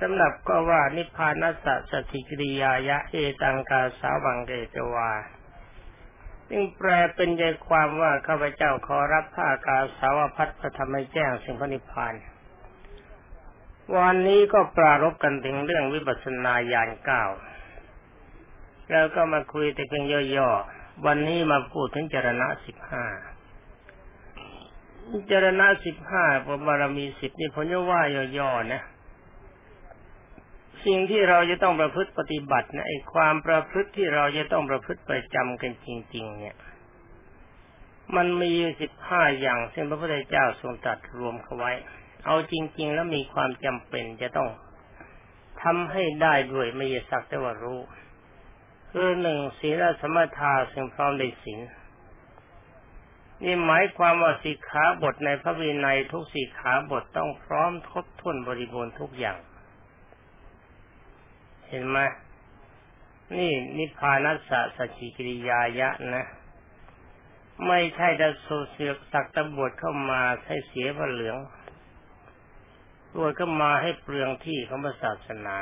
สำหรับก็ว่านิพพานัสสะสติกริยายะเอตังกาสาวังเกตวาซึ่งแปลเป็นใจความว่าข้าพเจ้าขอรับผ้ากาสาวพัดพระธรรมแจ้งสิ่งพระนิพพาน วันนี้ก็ปรารบกันถึงเรื่องวิปัสสนาญาณเก้าแล้วก็มาคุยแต่เพียงย่อๆ วันนี้มาพูดถึงจรณะสิบห้าจรณะสิบห้าพระบารมีสิบนี่ผมจะว่าย่อๆนะ สิ่งที่เราจะต้องประพฤติปฏิบัตินะไอ้ความประพฤติที่เราจะต้องประพฤติประจำกันจริง ๆ เนี่ย มันมีสิบห้าอย่างซึ่งพระพุทธเจ้าทรงตรัสรวมเข้าไว้ เอาจริง ๆ แล้วมีความจำเป็นจะต้องทำให้ได้ด้วยไม่ยสักแต่ว่ารู้คือหนึ่งศีลสมถะซึ่งพร้อมในศีลนี่หมายความว่าสิกขาบทในพระวินัยทุกสิกขาบทต้องพร้อมครบถ้วนบริบูรณ์ทุกอย่าง เห็นไหมนี่นิพพานัสสะสัจิกิริยายะนะ ไม่ใช่จะโซเสียสักตะบวชเข้ามาให้เสียพระเหลืองบวชเข้ามาให้เปลืองที่ของศาสนา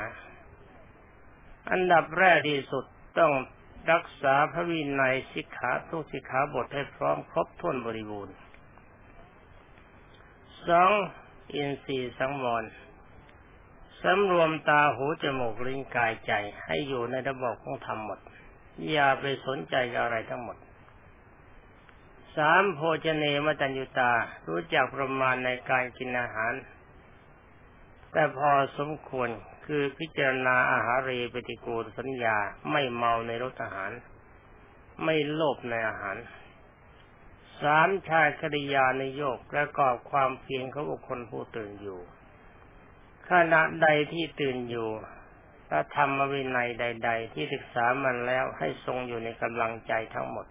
อันดับแรกที่สุดต้องรักษาพระวินัยสิกขาทุกสิกขาบทให้พร้อมครบถ้วนบริบูรณ์สองอินทรีย์สังวร สำรวมตาหูจมูกลิ้นกายใจให้อยู่ในระบบของธรรมหมด อย่าไปสนใจอะไรทั้งหมด สามโภชเนมตัญญุตารู้จักประมาณในการกินอาหาร แต่พอสมควรคือพิจารณาอาหารเรปฏิกูลสัญญาไม่เมาในรสอาหาร ไม่โลภในอาหารสามชายคดิยาในโยกประกอบความเพียรของบุคคลผู้ตื่นอยู่ ขณะใดที่ตื่นอยู่พระธรรมวินัยใด ๆ ที่ศึกษามันแล้วให้ทรงอยู่ในกำลังใจทั้งหมด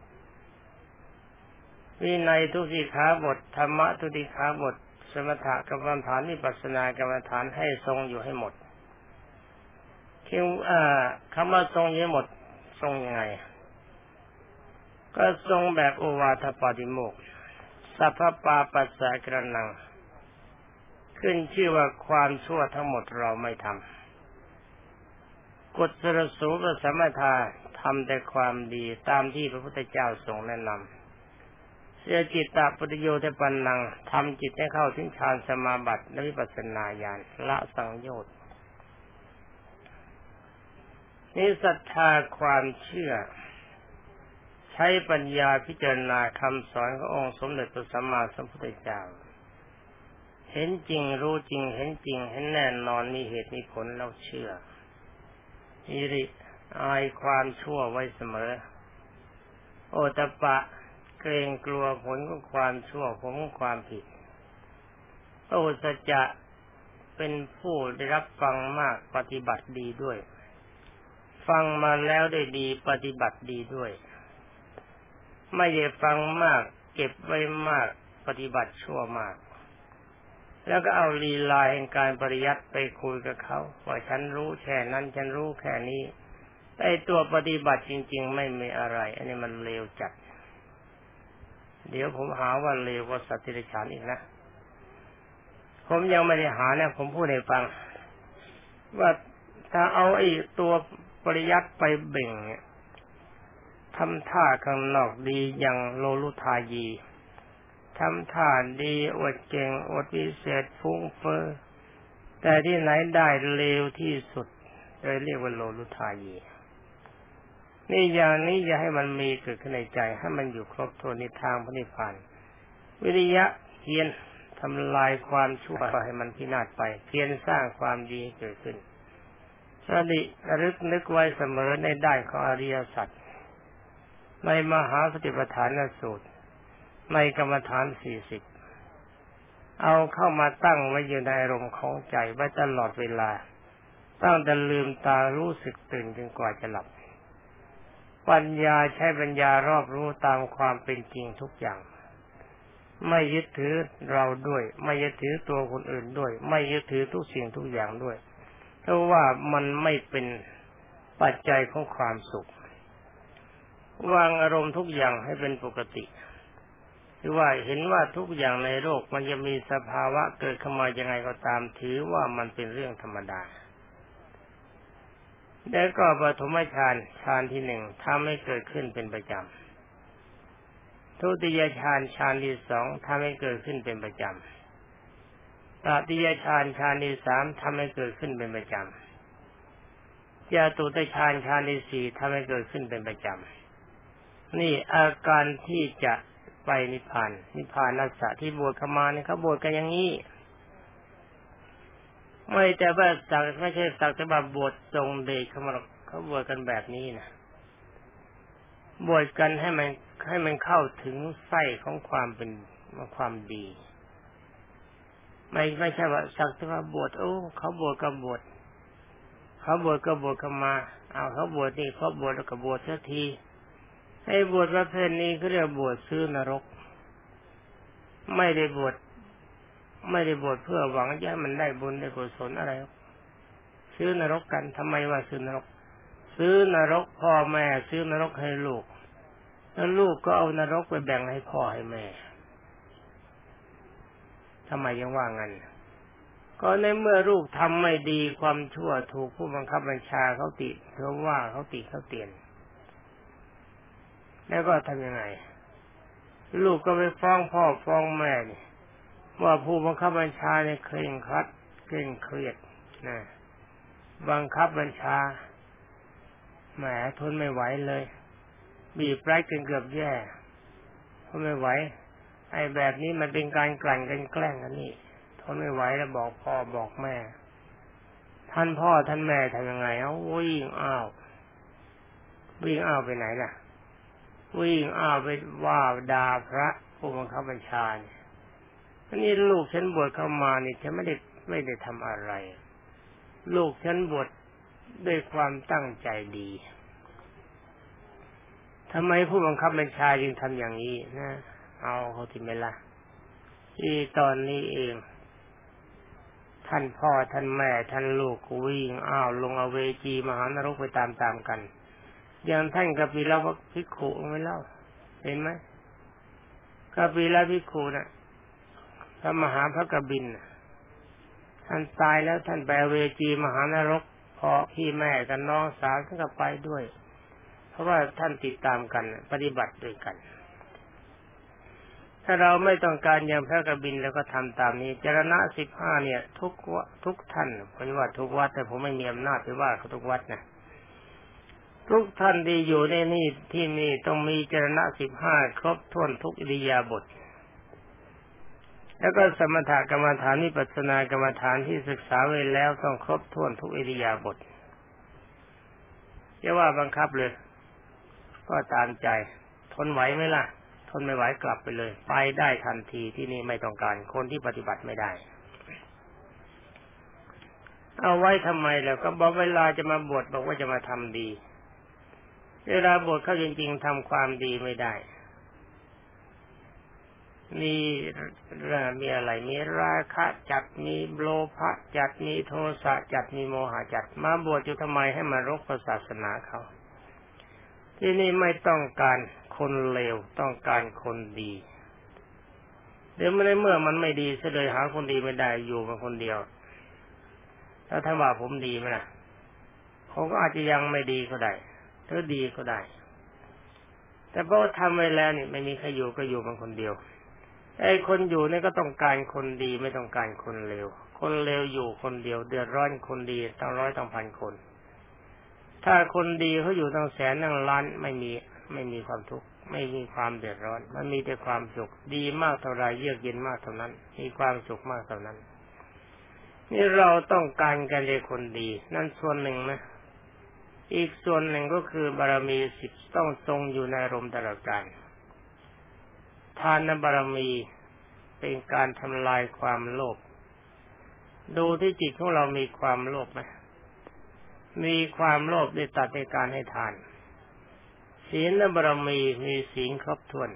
วินัยทุติขาบทธรรมะทุติขาบท สมถะกรรมฐานนิปัสนากรรมฐานให้ทรงอยู่ให้หมดคิวคำว่าทรงอยู่หมดทรงยังไง ก็ทรงแบบโอวาทปาติโมกสัพพปาปัสสะกระนัง ขึ้นชื่อว่าความชั่วทั้งหมดเราไม่ทำกฎสรสูปสมถาทำแต่ความดีตามที่พระพุทธเจ้าทรงแนะนำเสียจิตตปุตโยเทปันนังทำจิตให้เข้าถึงฌานสมาบัติและวิปัสสนาญาณละสังโยชน์นี่ศรัทธาความเชื่อ ใช้ปัญญาพิจารณาคำสอนขององค์สมเด็จพระสัมมาสัมพุทธเจ้า เห็นจริงรู้จริง เห็นจริง เห็นแน่นอนมีเหตุมีผลเราเชื่ออิริอายความชั่วไว้เสมอ โอตปะเกรงกลัวผลของความชั่วผลของความผิดโอสจะเป็นผู้ได้รับฟังมากปฏิบัติดีด้วย ฟังมาแล้วได้ดีปฏิบัติดีด้วย ไม่ได้ฟังมาก เก็บไว้มากปฏิบัติชั่วมาก แล้วก็เอาลีลาแห่งการปริยัติไปคุยกับเขาว่าฉันรู้แค่นั้นฉันรู้แค่นี้ไอตัวปฏิบัติจริง ๆ ไม่มีอะไร อันนี้มันเลวจัด เดี๋ยวผมหาว่าเลวกว่าสัตว์ที่ฉานอีกนะ ผมยังไม่ได้หานะผมพูดให้ฟัง ว่าถ้าเอาไอ้ตัวปริยัติไปเบ่งเนี่ยทำท่าข้างนอกดีอย่างโลลุทายี ทำท่าดีอดเก่งอดวิเศษฟุ้งเฟอ้อแต่ที่ไหนได้เลวที่สุดเลยเรียกว่าโลลุทายีนี่อย่างนี้อย่าให้มันมีเกิดขึ้นในใจให้มันอยู่ครบถ้วนในทางพระนิพพานวิริยะเพียรทำลายความชั่วให้มันพินาศไป เพียรสร้างความดีเกิดขึ้นสติรึกนึกไว้เสมอในได้ของอริยสัจในมหาสติปัฏฐานสูตร ในกรรมฐานสี่สิบเอาเข้ามาตั้งไว้อยู่ในอารมณ์ของใจไว้ตลอดเวลา ตั้งแต่ลืมตารู้สึกตื่นจนกว่าจะหลับ ปัญญาใช้ปัญญารอบรู้ตามความเป็นจริงทุกอย่าง ไม่ยึดถือเราด้วย ไม่ยึดถือตัวคนอื่นด้วย ไม่ยึดถือทุกสิ่งทุกอย่างด้วย เพราะว่ามันไม่เป็นปัจจัยของความสุข วางอารมณ์ทุกอย่างให้เป็นปกติ หรือว่าเห็นว่าทุกอย่างในโลกมันจะมีสภาวะเกิดขึ้นมายังไงก็ตามถือว่ามันเป็นเรื่องธรรมดา แล้วก็ปฐมฌานฌานที่หนึ่งทำให้เกิดขึ้นเป็นประจำทุติยฌานฌานที่สองทำให้เกิดขึ้นเป็นประจำตติยฌานฌานที่สามทำให้เกิดขึ้นเป็นประจำยาตุตฌานฌานที่สี่ทำให้เกิดขึ้นเป็นประจำนี่อาการที่จะ ไปนิพพาน นิพพานนักษะที่บวชขมาเนี่ยเขาบวชกันอย่างนี้ไม่แต่ว่าสักไม่ใช่สักแต่ว่าบวชทรงเดชเขามาเขาบวชกันแบบนี้นะบวชกันให้มันให้มันเข้าถึงไส้ของความเป็นความดี ไม่ไม่ใช่ว่าสักแต่ว่าบวชโอ้เขาบวชก็บวชเขาบวชก็บวชขมา เอาเขาบวชนี่เขาบวชแล้วก็บวชเสียที ไอ้บวชประเภทนี้เขาเรียกบวชซื้อนรก ไม่ได้บวชไม่ได้บวชเพื่อหวังจะให้มันได้บุญได้กุศลอะไร ซื้อนรกกันทำไมว่าซื้อนรก ซื้อนรกพ่อแม่ ซื้อนรกให้ลูก แล้วลูกก็เอานรกไปแบ่งให้พ่อให้แม่ทำไมยังว่างั้นก็ในเมื่อลูกทำไม่ดีความชั่วถูกผู้บังคับบัญชาเขาติเขาว่าเขาติเขาเตียน แล้วก็ทำยังไง ลูกก็ไปฟ้องพ่อฟ้องแม่นี่ว่าผู้บังคับบัญชาเนี่ยเคร่งครัดเคร่งเครียดนะบังคับบัญชาแหมทนไม่ไหวเลย บีบไร้กันเกือบแย่ทนไม่ไหว ไอ้แบบนี้มันเป็นการกลั่นกันแกล้งกันนี่ทนไม่ไหวแล้วบอกพ่อบอกแม่ ท่านพ่อท่านแม่ทำยังไงเอาวิ่งอ้าววิ่งอ้าวไปไหนล่ะ วิ่งอ้าวไปว่าด่าพระผู้บังคับบัญชาเนี่ยอันนี้ลูกฉันบวชเข้ามานี่ฉันไม่ได้ไม่ได้ทำอะไร ลูกฉันบวชด้วยความตั้งใจดีทำไมผู้บังคับบัญชาจึงทำอย่างนี้นะ เอาเขาที่ไม่ละที่ตอนนี้เอง ท่านพ่อท่านแม่ท่านลูกวิ่งอ้าวลงอเวจีมหานรกไปตามๆกัน อย่างท่านกปิลวัพิขุไม่เล่า เห็นไหมกปิลพิขุนะ่ะพระมหาพระกบินท่านตายแล้วท่านไปเวจีมหานรกพอพี่แม่กับน้องสาวท่านก็ไปด้วย เพราะว่าท่านติดตามกันปฏิบัติด้วยกัน ถ้าเราไม่ต้องการอย่างพระกบินแล้วก็ทำตามนี้จรณะสิบห้าเนี่ย ทุกวทุกท่านผมว่าทุกวัดแต่ผมไม่มีอำนาจไปว่าเขาทุกวัดนะ ทุกท่านที่อยู่ในนี่ที่นี่ต้องมีจรณะสิบห้าครบถ้วนทุกอิริยาบถแล้วก็สมถกรรมฐานนิปัสนากรรมฐานที่ศึกษาไว้แล้วต้องครบถ้วนทุกอิริยาบถจะว่าบังคับเลย ก็ตามใจ ทนไหวไหมล่ะ ทนไม่ไหวกลับไปเลย ไปได้ทันทีที่นี่ไม่ต้องการ คนที่ปฏิบัติไม่ได้ เอาไว้ทำไมแล้วก็บอกเวลาจะมาบวชบอกว่าจะมาทำดี เวลาบวชเข้าจริงๆทำความดีไม่ได้ มีมีอะไร มีราคะจัด มีโลภะจัด มีโทสะจัด มีโมหะจัด มาบวชอยู่ทำไมให้มารกศาสนาเขา ที่นี่ไม่ต้องการคนเลว ต้องการคนดีเดี๋ยวไม่ได้เมื่อมันไม่ดีเสดยหาคนดีไม่ได้อยู่มาคนเดียว แล้วถ้าว่าผมดีไหมล่ะเขาก็อาจจะยังไม่ดีก็ได้ หรือดีก็ได้ แต่เพราะทำไว้แล้วนี่ไม่มีใครอยู่ก็อยู่มันคนเดียวไอ้คนอยู่นี่ก็ต้องการคนดีไม่ต้องการคนเลวคนเลวอยู่คนเดียว เดือดร้อนคนดีต้องร้อยต้องพันคน ถ้าคนดีเขาอยู่ตั้งแสนตั้งล้านไม่มีไม่มีความทุกข์ไม่มีความเดือดร้อน มันมีแต่ความสุขดีมากเท่าไรเยือกเย็นมากเท่านั้น มีความสุขมากเท่านั้น นี่เราต้องการกันเลยคนดี นั่นส่วนหนึ่งนะ อีกส่วนหนึ่งก็คือบารมีสิบต้องทรงอยู่ในรมตลอดกาลทานบารมีเป็นการทำลายความโลภดูที่จิตของเรามีความโลภไหมมีความโลภได้ตัดในการให้ทาน ศีลบารมีมีศีลครบถ้วน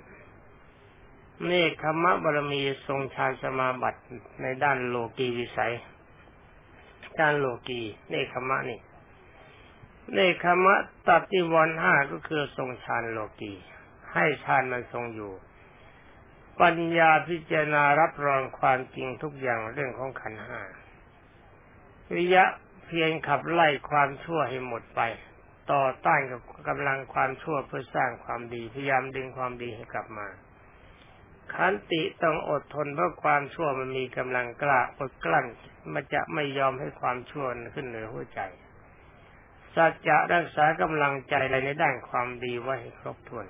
เนคขมะบารมีทรงฌานสมาบัติในด้านโลกีวิสัยด้านโลกีเนคขมะนี่ ในคำว่าตัดที่วันห้าก็คือทรงฌานโลกีให้ฌานมันทรงอยู่ ปัญญาพิจารณารับรองความจริงทุกอย่างเรื่องของขันห้าวิยะเพียงขับไล่ความชั่วให้หมดไป ต่อต้านกับกำลังความชั่วเพื่อสร้างความดีพยายามดึงความดีให้กลับมาขันติต้องอดทนเพราะความชั่วมันมีกำลังกล้าอดกลั้นมันจะไม่ยอมให้ความชั่วขึ้นเหนือหัวใจ สัจจะรักษากำลังใจในด้านความดีไว้ให้ครบถ้วน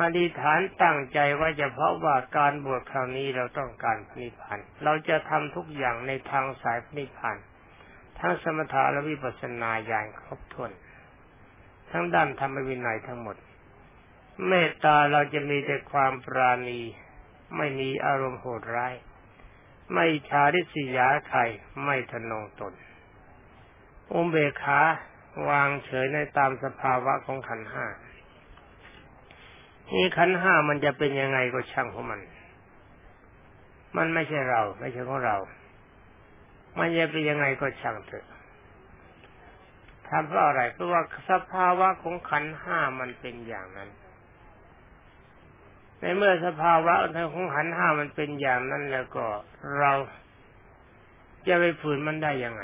อธิษฐานตั้งใจว่าจะเพราะว่าการบวชคราวนี้เราต้องการพนิพพานเราจะทำทุกอย่างในทางสายพนิพพานทั้งสมถะและวิปัสสนาอย่างครบถ้วนทั้งด้านธรรมวินัยทั้งหมด เมตตาเราจะมีแต่ความปราณี ไม่มีอารมณ์โหดร้าย ไม่ชาดิสยาใครไม่ทนงตน อุเบกขาวางเฉยในตามสภาวะของขันห้านี่ขันห้ามันจะเป็นยังไงก็ช่างของมัน มันไม่ใช่เรา ไม่ใช่ของเรา มันจะเป็นยังไงก็ช่างเถอะทำเพราะอะไรเพราะว่าสภาวะของขันห้ามันเป็นอย่างนั้น ในเมื่อสภาวะของขันห้ามันเป็นอย่างนั้นแล้วก็เราจะไปฝืนมันได้ยังไง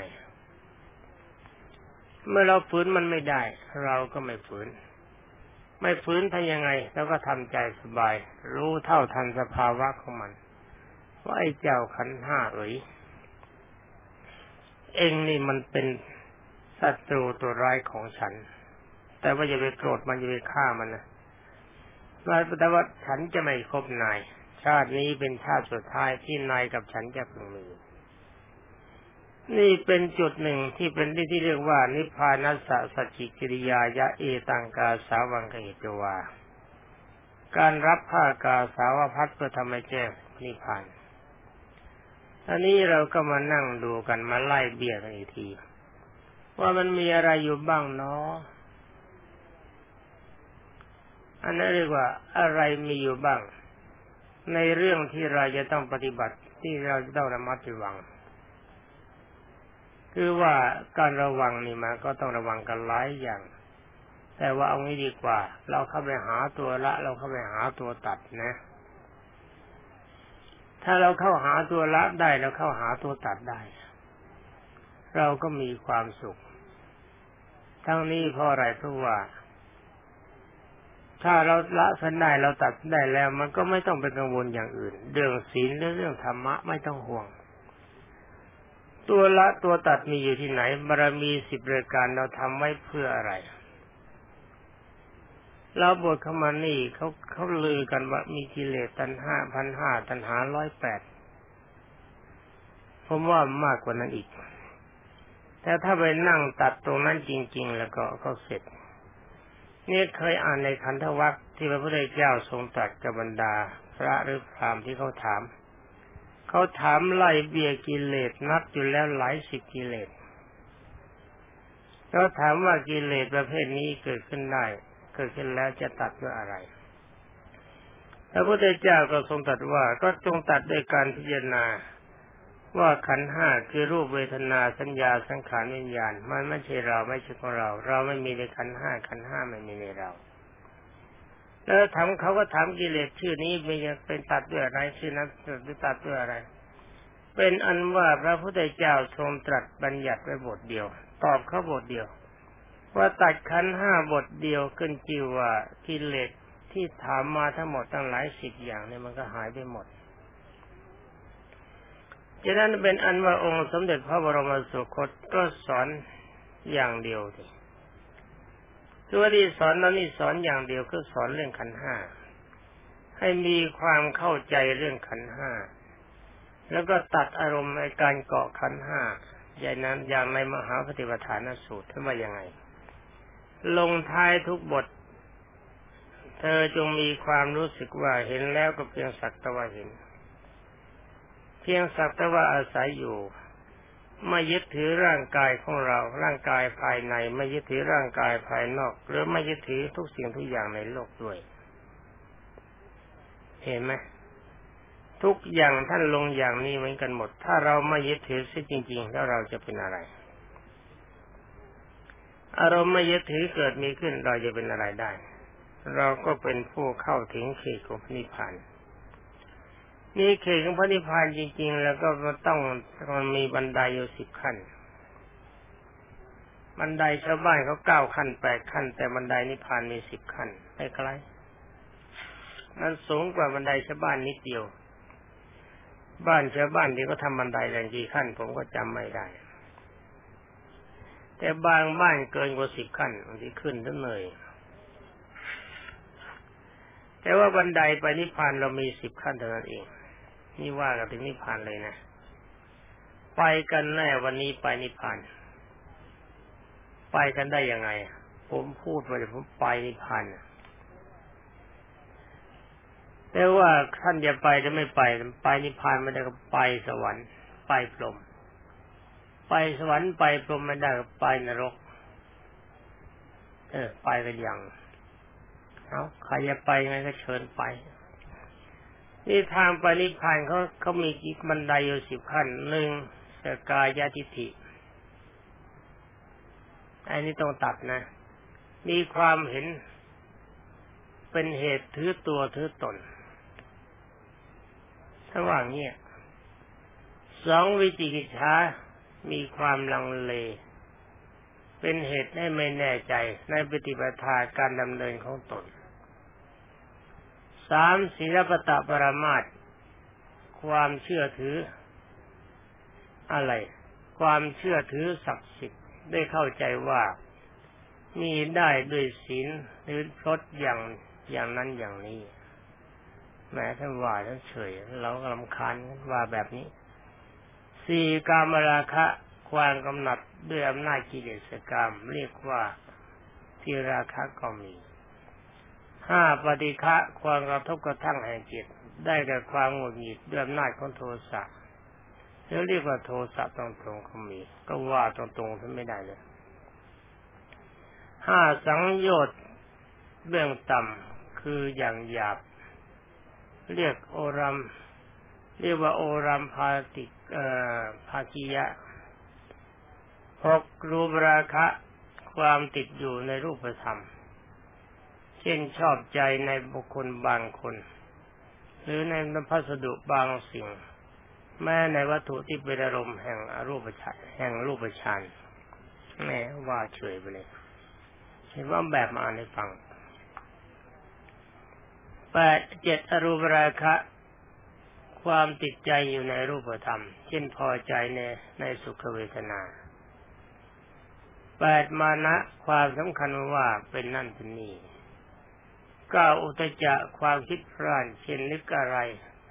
เมื่อเราฝืนมันไม่ได้ เราก็ไม่ฝืน ไม่ฝืนทำยังไงแล้วก็ทำใจสบาย รู้เท่าทันสภาวะของมัน ว่าไอ้เจ้าขันห้าเอ๋ยเองนี่มันเป็นศัตรูตัวร้ายของฉัน แต่ว่าอย่าไปโกรธมันอย่าไปฆ่ามันนะแต่ว่าฉันจะไม่คบนาย ชาตินี้เป็นชาติสุดท้ายที่นายกับฉันจะพึงมี นี่เป็นจุดหนึ่งที่เป็นที่ที่เรียกว่า นิพพานัสสะสัจจิกิริยายะเอตังกาสาวังกเหตวา การรับผ้ากาสาวพัดเพื่อทำให้แจ้งนิพพานอันนี้เราก็มานั่งดูกันมาไล่เบี้ยกันอีกที ว่ามันมีอะไรอยู่บ้างเนาะอันนั้นเรียกว่าอะไรมีอยู่บ้าง ในเรื่องที่เราจะต้องปฏิบัติที่เราจะต้องระมัดระวัง คือว่าการระวังนี่มาก็ต้องระวังกันหลายอย่าง แต่ว่าเอางี้ดีกว่า เราเข้าไปหาตัวละ เราเข้าไปหาตัวตัดนะ ถ้าเราเข้าหาตัวละได้เราเข้าหาตัวตัดได้ เราก็มีความสุข ทั้งนี้เพราะอะไรเพราะว่า ถ้าเราละสันได้เราตัดได้แล้ว มันก็ไม่ต้องไปกังวลอย่างอื่น เรื่องศีลหรือเรื่องธรรมะไม่ต้องห่วง ตัวละตัวตัดมีอยู่ที่ไหนบารมีสิบรายการเราทำไว้เพื่ออะไรเราบทเข้ามานี่เขาเขาลือกันว่ามีกิเลสตันห้าพันห้าตันหาร้อยแปดผมว่ามากกว่านั้นอีก แต่ถ้าไปนั่งตัดตรงนั้นจริง ๆ แล้วก็ก็เสร็จ นี่เคยอ่านในคันธวัคที่พระพุทธเจ้าทรงตรัสกับบรรดา พระหรือพรามที่เขาถาม เขาถามไล่เบียกิเลสนับอยู่แล้วหลายสิบกิเลสเขาถามว่ากิเลสประเภทนี้เกิดขึ้นได้เกิดขึ้นแล้วจะตัดด้วยอะไรพระพุทธเจ้าก็ทรงตัดว่าก็จงตัดด้วยการพิจารณาว่าขันห้าคือรูปเวทนาสัญญาสังขารวิญญาณ มันไม่ใช่เราไม่ใช่ของเรา เราไม่มีในขันห้าขันห้าไม่มีในเรา แล้วถามเขาก็ถามกิเลสชื่อนี้มีเป็นตัดด้วยอะไรชื่อนั้นตัดด้วยอะไร เป็นอันว่าพระพุทธเจ้าทรงตรัสบัญญัติไว้บทเดียว ตอบเขาบทเดียว ว่าตัดขันห้าบทเดียวขึ้นจิวว่ากิเลสที่ถามมาทั้งหมดตั้งหลายสิบอย่างเนี่ยมันก็หายไปหมดฉะนั้นเป็นอันว่าองค์สมเด็จพระบรมสุคตก็สอนอย่างเดียวที คือว่าที่สอนนั้นนี่สอนอย่างเดียวคือสอนเรื่องขันห้าให้มีความเข้าใจเรื่องขันห้าแล้วก็ตัดอารมณ์ในการเกาะขันห้าอย่างนั้นอย่างในมหาปฏิปทานสูตรท่านว่ายังไง ลงท้ายทุกบท เธอจงมีความรู้สึกว่าเห็นแล้วก็เพียงสักตะว่าเห็น เพียงสักตะว่าอาศัยอยู่ ไม่ยึดถือร่างกายของเรา ร่างกายภายใน ไม่ยึดถือร่างกายภายนอก หรือไม่ยึดถือทุกสิ่งทุกอย่างในโลกด้วย เห็นไหมทุกอย่างท่านลงอย่างนี้เหมือนกันหมด ถ้าเราไม่ยึดถือซิจริง ๆ แล้วเราจะเป็นอะไร อารมณ์ไม่ยึดถือเกิดมีขึ้นเราจะเป็นอะไรได้ เราก็เป็นผู้เข้าถึงเขตของนิพพาน นี่เขตของพระนิพพานจริง ๆ แล้วก็ต้องมันมีบันไดอยู่สิบขั้น บันไดชาวบ้านเขาเก้าขั้นแปดขั้น แต่บันไดนิพพานมีสิบขั้นไม่ไกลมันสูงกว่าบันไดชาวบ้านนิดเดียว บ้านชาวบ้านที่ก็ทำบันไดแรงกี่ขั้น ผมก็จำไม่ได้ แต่บางบ้านเกินกว่าสิบขั้นบางทีขึ้นทั้งเหนื่อยแต่ว่าบันไดไปนิพพานเรามีสิบขั้นเท่านั้นเอง นี่ว่ากันถึงนิพพานเลยนะ ไปกันแน่วันนี้ไปนิพพาน ไปกันได้ยังไง ผมพูดไปผมไปนิพพานแต่ว่าท่านจะไปจะไม่ไป ไปนิพพานไม่ได้ก็ไปสวรรค์ ไปพรหมไปสวรรค์ไปพรหมไม่ได้ก็ไปนรก เออ ไปกันอย่างเอาใครจะไปไงก็เชิญไป นี่ทางปนิพพานเขาเขามีกี่บันไดอยู่สิบขั้นหนึ่งสกายาทิฐิอันนี้ต้องตัดนะ มีความเห็นเป็นเหตุถือตัวถือตนถ้าว่างนี้สองวิจิกิจฉามีความลังเล เป็นเหตุให้ไม่แน่ใจในปฏิปทาการดำเนินของตน สามศีลปตะปรามาตความเชื่อถือ อะไร ความเชื่อถือศักดิ์สิทธิ์ได้เข้าใจว่ามีได้ด้วยศีลหรือพรตอย่างอย่างนั้นอย่างนี้แม้ท่านว่าท่านเฉยเราก็ลำคาญว่าแบบนี้ สี่กามราคะ ความกำหนัดด้วยอำนาจกิเลสกรรม เรียกว่าที่ราคะก็มี ห้าปฏิฆะความกระทบกระทั่งแห่งจิต ได้แก่ความหงุดหงิดด้วยอำนาจของโทสะเรียกว่าโทสะตรงตรงเขามี ก็ว่าตรงตรงท่านไม่ได้เลยห้าสังโยชน์เบื้องต่ำคืออย่างหยาบ เรียกโอรัม เรียกว่าโอรัมพาติเอ่อภาคียะหกรูปราคะ ความติดอยู่ในรูปธรรม เช่นชอบใจในบุคคลบางคน หรือในพัสดุบางสิ่ง แม้ในวัตถุที่เป็นอารมณ์แห่งอรูปฌานแห่งรูปฌานแม่ว่าเฉยไปเลยเห็นว่าแบบมาอ่านให้ฟังแปดเจ็ดอรูปราคะ ความติดใจอยู่ในรูปธรรม เช่นพอใจในในสุขเวทนาแปดมานะความสำคัญว่าเป็นนั่นเป็นนี่ ก้าอุตจะความคิดพร่านเช่นนึกอะไร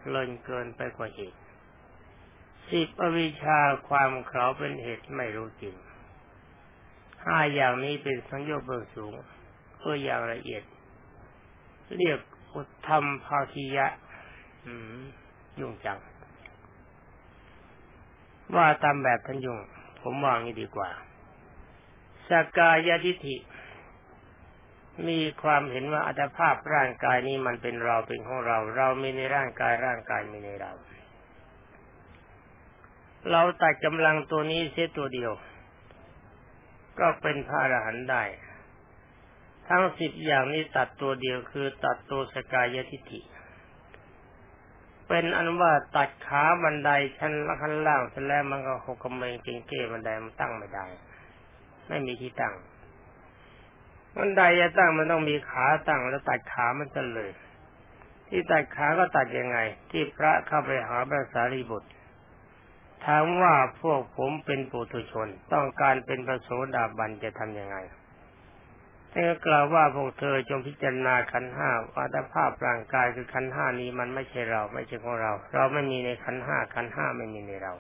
เลินเกินไปกว่าเหตุสิบอวิชาความเขาเป็นเหตุไม่รู้จริงห้าอย่างนี้เป็นสังโยชน์เบื้องสูงเพื่ออย่างละเอียด เรียกอุทธรรมภาคียะยุ่งจัง ว่าตามแบบทันยุ่ง ผมวางนี้ดีกว่าสกายทิฐิ มีความเห็นว่าอัตภาพร่างกายนี้มันเป็นเราเป็นของเรา เรามีในร่างกายร่างกายมีในเรา เราตัดกำลังตัวนี้เสียตัวเดียว ก็เป็นพระอรหันต์ได้ ทั้งสิบอย่างนี้ตัดตัวเดียวคือตัดตัวสกายทิฏฐิเป็นอันว่าตัดขาบันไดชั้นละขั้นล่างเสร็จแล้วมันก็หกกำเมงเก่งเก้บันไดมันตั้งไม่ได้ ไม่มีที่ตั้ง มันใดจะตั้งมันต้องมีขาตั้งแล้วตัดขามันจะเลย ที่ตัดขาก็ตัดยังไง ที่พระเข้าไปหาพระสารีบุตรถามว่าพวกผมเป็นปุถุชน ต้องการเป็นพระโสดาบันจะทำยังไงท่านก็กล่าวว่าพวกเธอจงพิจารณาขันห้าอัตภาพร่างกายคือขันห้านี้มันไม่ใช่เรา ไม่ใช่ของเรา เราไม่มีในขันห้าขันห้าไม่มีในเรา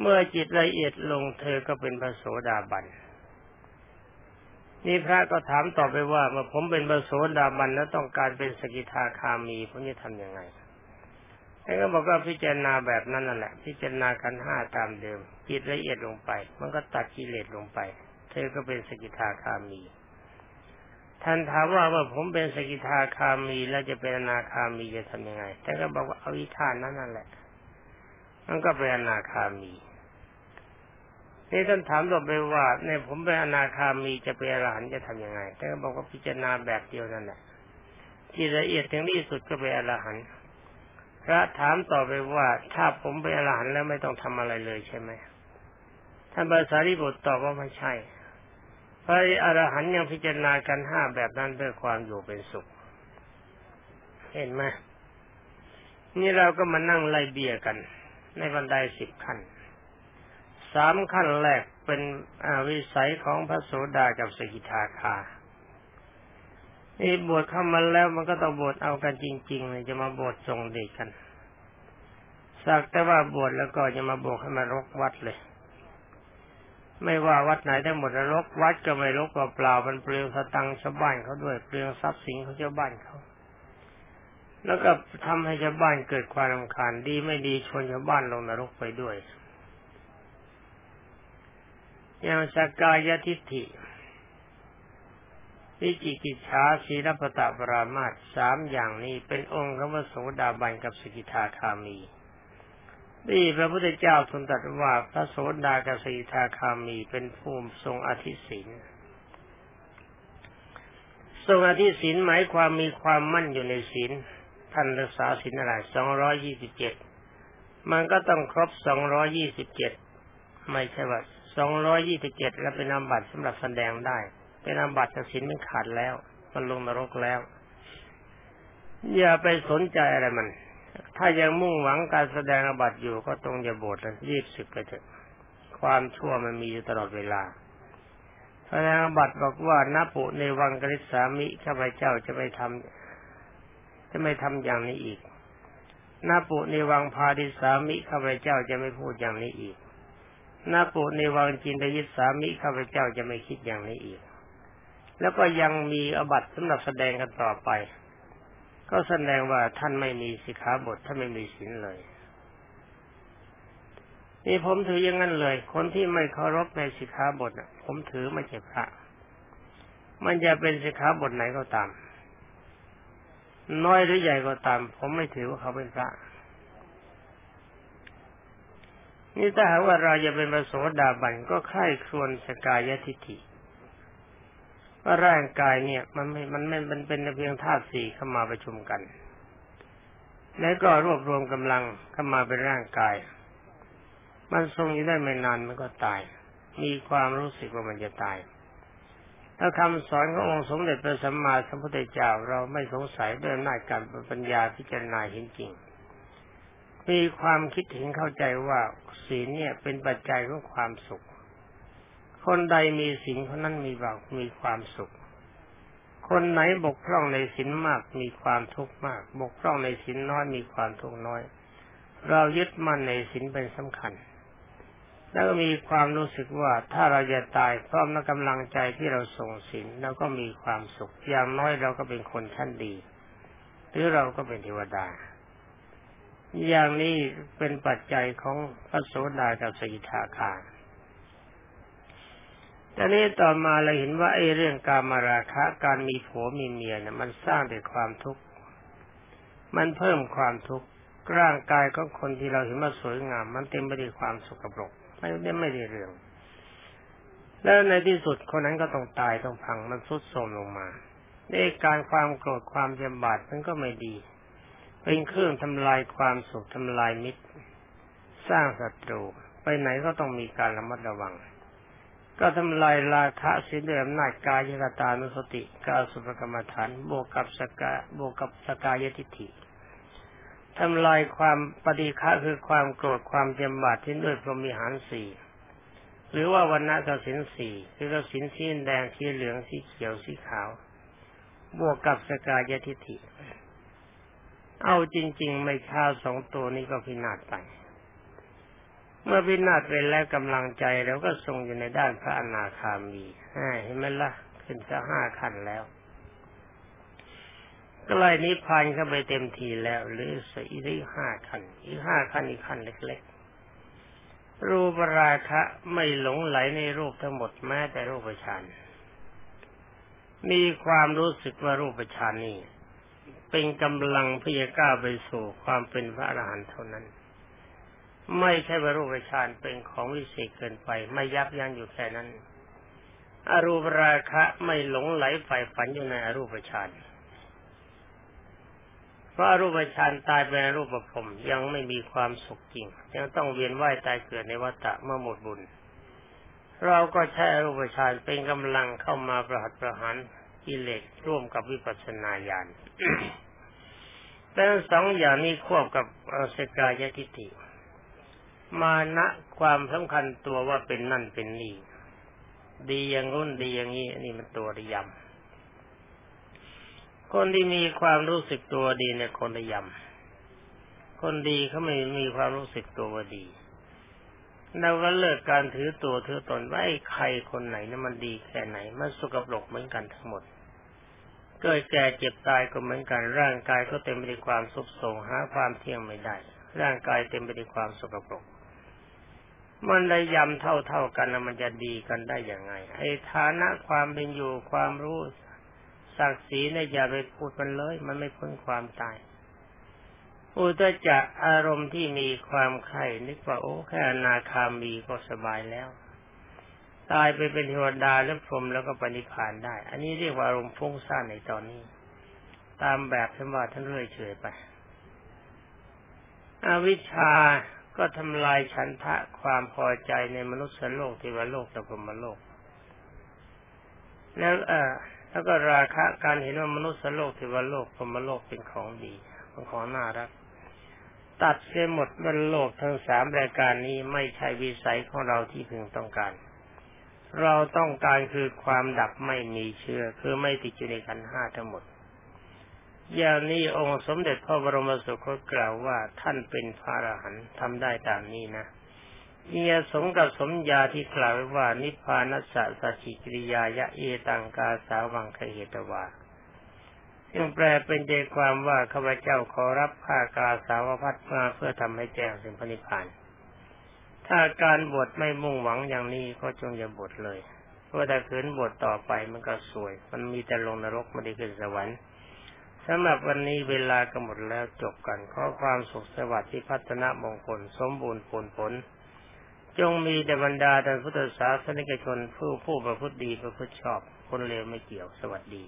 เมื่อจิตละเอียดลงเธอก็เป็นพระโสดาบัน นี่พระก็ถามต่อไปว่าเมื่อผมเป็นบโสดาบันแล้วต้องการเป็นสกิทาคามีผมจะทำยังไงท่านก็บอกว่าพิจารณาแบบนั้นนั่นแหละ พิจารณาขันห้าตามเดิม จิตละเอียดลงไป มันก็ตัดกิเลสลงไป เธอก็เป็นสกิทาคามี ท่านถามว่าเมื่อผมเป็นสกิทาคามีแล้วจะเป็นอนาคามีจะทำยังไงท่านก็บอกว่าเอาวิธานนั้นนั่นแหละ มันก็เป็นอนาคามี นี่ท่านถามต่อไปว่าเนี่ยผมเป็นอนาคามีจะเป็นอรหันต์จะทํำยังไงท่านก็บอกว่าพิจารณาแบบเดียวนั่นแหละที่ละเอียดถึงที่สุดก็เป็นอรหันต์พระถามต่อไปว่าถ้าผมเป็นอรหันต์แล้วไม่ต้องทำอะไรเลยใช่ไหมท่านภาษาริบุตรตอบว่าไม่ใช่พระอรหันต์ยังพิจารณากันห้าแบบนั้นเพื่อความอยู่เป็นสุข เห็นไหมนี่เราก็มานั่งไล่เบียกัน ในบันไดสิบขั้น สามขั้นแรกเป็นวิสัยของพระโสดากับสกิทาคานี่บวชเข้ามาแล้วมันก็ต้องบวชเอากันจริงๆเลยจะมาบวชทรงเด็กกัน สักแต่ว่าบวชแล้วก็จะมาบวชให้มารกวัดเลย ไม่ว่าวัดไหนได้หมดรกวัดก็ไม่รกเปล่าๆมันเปลืองสตังชาวบ้านเขาด้วยเปลืองทรัพย์สินของชาวบ้านเขา แล้วก็ทำให้ชาวบ้านเกิดความรำคาญดีไม่ดีชวนชาวบ้านลงนรกไปด้วย อย่างสกายทิฏฐิวิจิกิจฉาศีรปตะปรามาตสามอย่างนี้เป็นองค์คำว่าโสดาบันกับสกิทาคามีนี่พระพุทธเจ้าทรงตรัสว่าพระโสดากับสกิทาคามีเป็นภูมิทรงอธิศินทรงอธิศินหมายความมีความมั่นอยู่ในศีลท่านรักษาศีลอะไรสองร้อยยี่สิบเจ็ดมันก็ต้องครบสองร้อยยี่สิบเจ็ดไม่ใช่ว่า สองร้อยยี่สิบเจ็ดแล้วเป็นนาบัตรสำหรับแสดงได้ เป็นนาบัตรศีลมันขาดแล้ว มันลงนรกแล้ว อย่าไปสนใจอะไรมัน ถ้ายังมุ่งหวังการแสดงอาบัติอยู่ก็ตรงอย่าโบสถ์เลยรีบสึกไปเถอะ ความชั่วมันมีอยู่ตลอดเวลาแสดงอาบัติบอกว่านัปุในวังกฤษสามิข้าพเจ้าจะไม่ทำจะไม่ทำอย่างนี้อีกนาปุในวังพาดิสามิข้าพเจ้าจะไม่พูดอย่างนี้อีก นาปุในวังจินตยิสามิข้าพเจ้าจะไม่คิดอย่างนี้อีก แล้วก็ยังมีอบัตสำหรับแสดงกันต่อไป ก็แสดงว่าท่านไม่มีสิกขาบทท่านไม่มีศีลเลยนี่ผมถืออย่างนั้นเลย คนที่ไม่เคารพในสิกขาบทผมถือไม่ใช่พระ มันจะเป็นสิกขาบทไหนก็ตาม น้อยหรือใหญ่ก็ตาม ผมไม่ถือว่าเขาเป็นพระ นี่ถ้าหากว่าเราจะเป็นพระโสดาบันก็ค่ายครวนสกายทิฏฐิว่าร่างกายเนี่ย มันไม่ มันไม่มันเป็นเพียงธาตุสี่เข้ามาประชุมกัน แล้วก็รวบรวมกำลังเข้ามาเป็นร่างกาย มันทรงอยู่ได้ไม่นานมันก็ตาย มีความรู้สึกว่ามันจะตายถ้าคำสอนขององค์สมเด็จพระสัมมาสัมพุทธเจ้าเราไม่สงสัยด้วยหน้าการปัญญาพิจารณาเห็นจริง มีความคิดเห็นเข้าใจว่าศีลเนี่ยเป็นปัจจัยของความสุข คนใดมีศีลคนนั้นมีบากมีความสุข คนไหนบกพร่องในศีลมากมีความทุกข์มาก บกพร่องในศีลน้อยมีความทุกข์น้อย เรายึดมั่นในศีลเป็นสำคัญ แล้วก็มีความรู้สึกว่าถ้าเราจะตายพร้อมในกำลังใจที่เราส่งศีลเราก็มีความสุข อย่างน้อยเราก็เป็นคนชั้นดี หรือเราก็เป็นเทวดา อย่างนี้เป็นปัจจัยของพระโสดากับสกิทาคารตอนนี้ต่อมาเราเห็นว่าไอ้เรื่องการมาราคะการมีผัวมีเมียเนี่ยมันสร้างแต่ความทุกข์ มันเพิ่มความทุกข์ ร่างกายของคนที่เราเห็นว่าสวยงาม มันเต็มไปด้วยความสกปรก ไม่ได้ไม่ได้เรื่อง แล้วในที่สุดคนนั้นก็ต้องตายต้องพังมันสุดโทรมลงมาในการความโกรธความจำบาดมันก็ไม่ดี เป็นเครื่องทำลายความสุขทำลายมิตร สร้างศัตรู ไปไหนก็ต้องมีการระมัดระวัง ก็ทำลายราคะสิด้วยอำนาจกายกตานุสติกาสุภกรรมฐานบวกกับสกาบวกกับสกายทิฏฐิทำลายความปฏิฆะคือความโกรธความเจ็บบาดที่ด้วยพรหมิหารสี่หรือว่าวันณะกสินสี่คือกสินสีแดงสีเหลืองสีเขียวสีขาว บวกกับสกายทิฏฐิ เอาจริง ๆ ไม่ช้าสองตัวนี้ก็พินาศไปเมื่อพินาศไปแล้วกำลังใจเราก็ทรงอยู่ในด้านพระอนาคามีเห็นไหมละ่ะ ขึ้นจะห้าขั้นแล้วก็เลยนิพพานเข้าไปเต็มทีแล้ว หรือสี่หรือห้าขั้นอีกห้าขั้นอีกขั้นเล็กๆ รูปราคะไม่หลงไหลในรูปทั้งหมดแม้แต่รูปฌานมีความรู้สึกว่ารูปฌานนี้ เป็นกำลังที่จะก้าวไปสู่ความเป็นพระอรหันต์เท่านั้น ไม่ใช่ว่ารูปฌานเป็นของวิเศษเกินไป ไม่ยับยั้งอยู่แค่นั้น อรูปราคะไม่หลงไหลใฝ่ฝันอยู่ในอรูปฌานเพราะอรูปฌานตายเป็นรูปภพยังไม่มีความสุขจริง ยังต้องเวียนว่ายตายเกิดในวัฏฏะเมื่อหมดบุญ เราก็ใช้อรูปฌานเป็นกำลังเข้ามาประหัตประหารกิเลสร่วมกับวิปัสสนาญาณ แต่สองอย่างนี้ควบกับสกายทิฏฐิมานะความสำคัญตัวว่าเป็นนั่นเป็นนี่ ดีอย่างนู้นดีอย่างนี้นี่มันตัวระยำคนที่มีความรู้สึกตัวดีเนี่ยคนระยำคนดีเขาไม่มีความรู้สึกตัวว่าดีเราก็เลิกการถือตัวถือตนว่าไอ้ใครคนไหนนี่มันดีแค่ไหน มันสุกปรกเหมือนกันทั้งหมด เกิดแก่เจ็บตายก็เหมือนกันร่างกายก็เต็มไปด้วยความสุขสงหาความเที่ยงไม่ได้ ร่างกายเต็มไปด้วยความสกปรกมันได้ยำเท่าๆกันแล้วมันจะดีกันได้อย่างไง ไอ้ฐานะความเป็นอยู่ความรู้ศักดิ์ศรีเนี่ยอย่าไปพูดมันเลย มันไม่พ้นความตายอุตจะอารมณ์ที่มีความไข่นึกว่าโอ้แค่นาคามีก็สบายแล้ว ตายไปเป็นเทวดาแล้วพรหมแล้วก็ปณิพานได้ อันนี้เรียกว่าอารมณ์ฟุ้งซ่านในตอนนี้ ตามแบบที่ว่าท่านเรื่อยเฉยไป อวิชชาก็ทำลายฉันทะความพอใจในมนุษย์โลกเทวโลกและพรหมโลก แล้วเออแล้วก็ราคะการเห็นว่ามนุษย์โลกเทวโลกพรหมโลกเป็นของดีเป็นของน่ารักตัดเสียหมดบนโลกทั้งสามรายการนี้ไม่ใช่วิสัยของเราที่พึงต้องการ เราต้องการคือความดับไม่มีเชื้อคือไม่ติดอยู่ในขันห้าทั้งหมด อย่างนี้องค์สมเด็จพระบรมสุคตกล่าวว่าท่านเป็นพระอรหันต์ทำได้ตามนี้นะเมียสมกับสมญาที่กล่าวไว้ว่า นิพพานัสสะสัจจิกิริยายะเอตังกาสาวังคเหตวาซึ่งแปลเป็นใจความว่าข้าพเจ้าขอรับผ้ากาสาวพัดมาเพื่อทำให้แจ้งสิ่งพระนิพพาน ถ้าการบวชไม่มุ่งหวังอย่างนี้ก็จงอย่าบวชเลย เพราะถ้าขืนบวชต่อไปมันก็สวย มันมีแต่ลงนรกไม่ได้ขึ้นสวรรค์สำหรับวันนี้เวลาก็หมดแล้วจบกันขอความสุขสวัสดิ์ที่พัฒนามงคล สมบูรณ์ผลผล จงมีแด่บรรดาท่านพุทธศาสนิกชนผู้ผู้ประพฤติดีประพฤติชอบ คนเลวไม่เกี่ยวสวัสดี